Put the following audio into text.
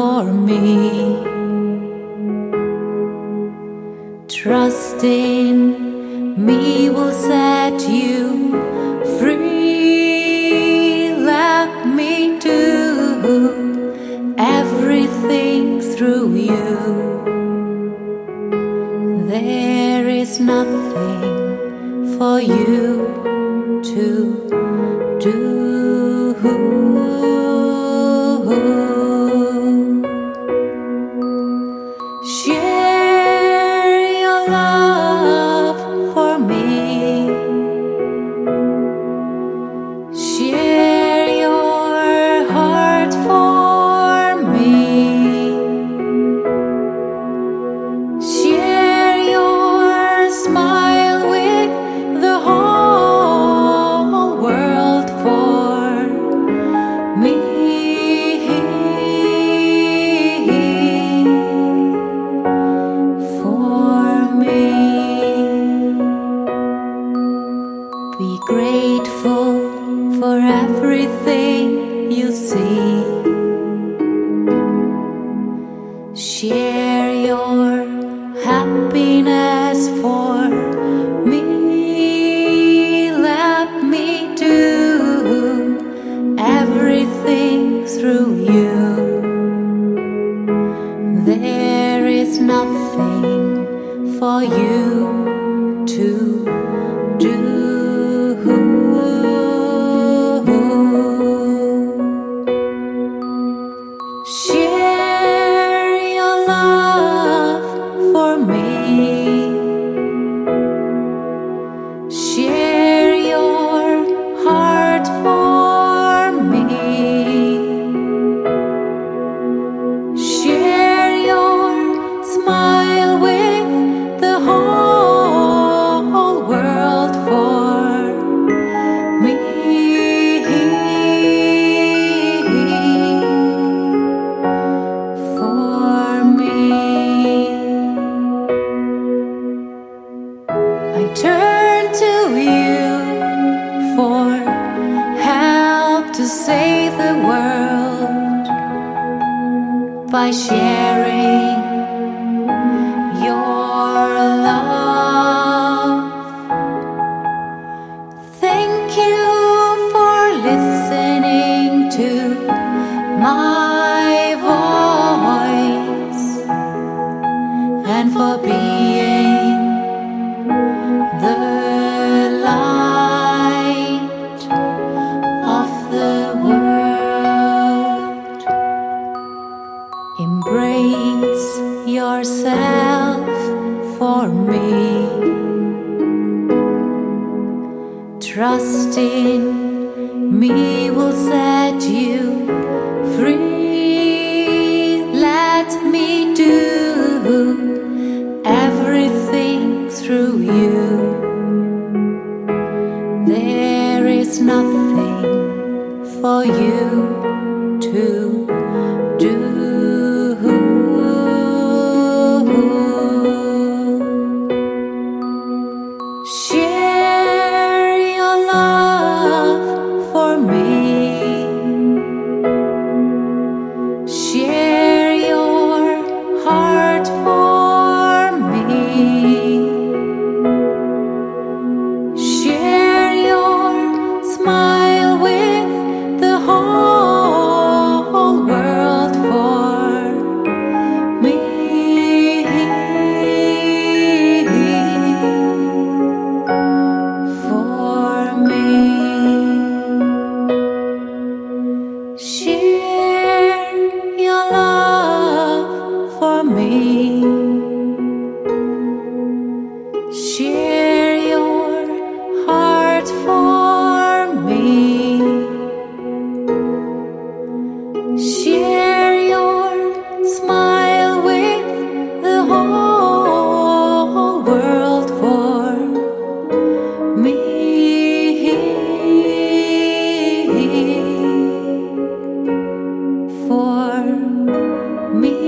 for me. Trust in me will set you free. Let me do everything through you. There is nothing for you to do. For you to do. Save the world by sharing your love. Thank you for listening to my voice and for being the Embrace yourself for me. Trust in me will set you free. Let me do everything through you. There is nothing for you me.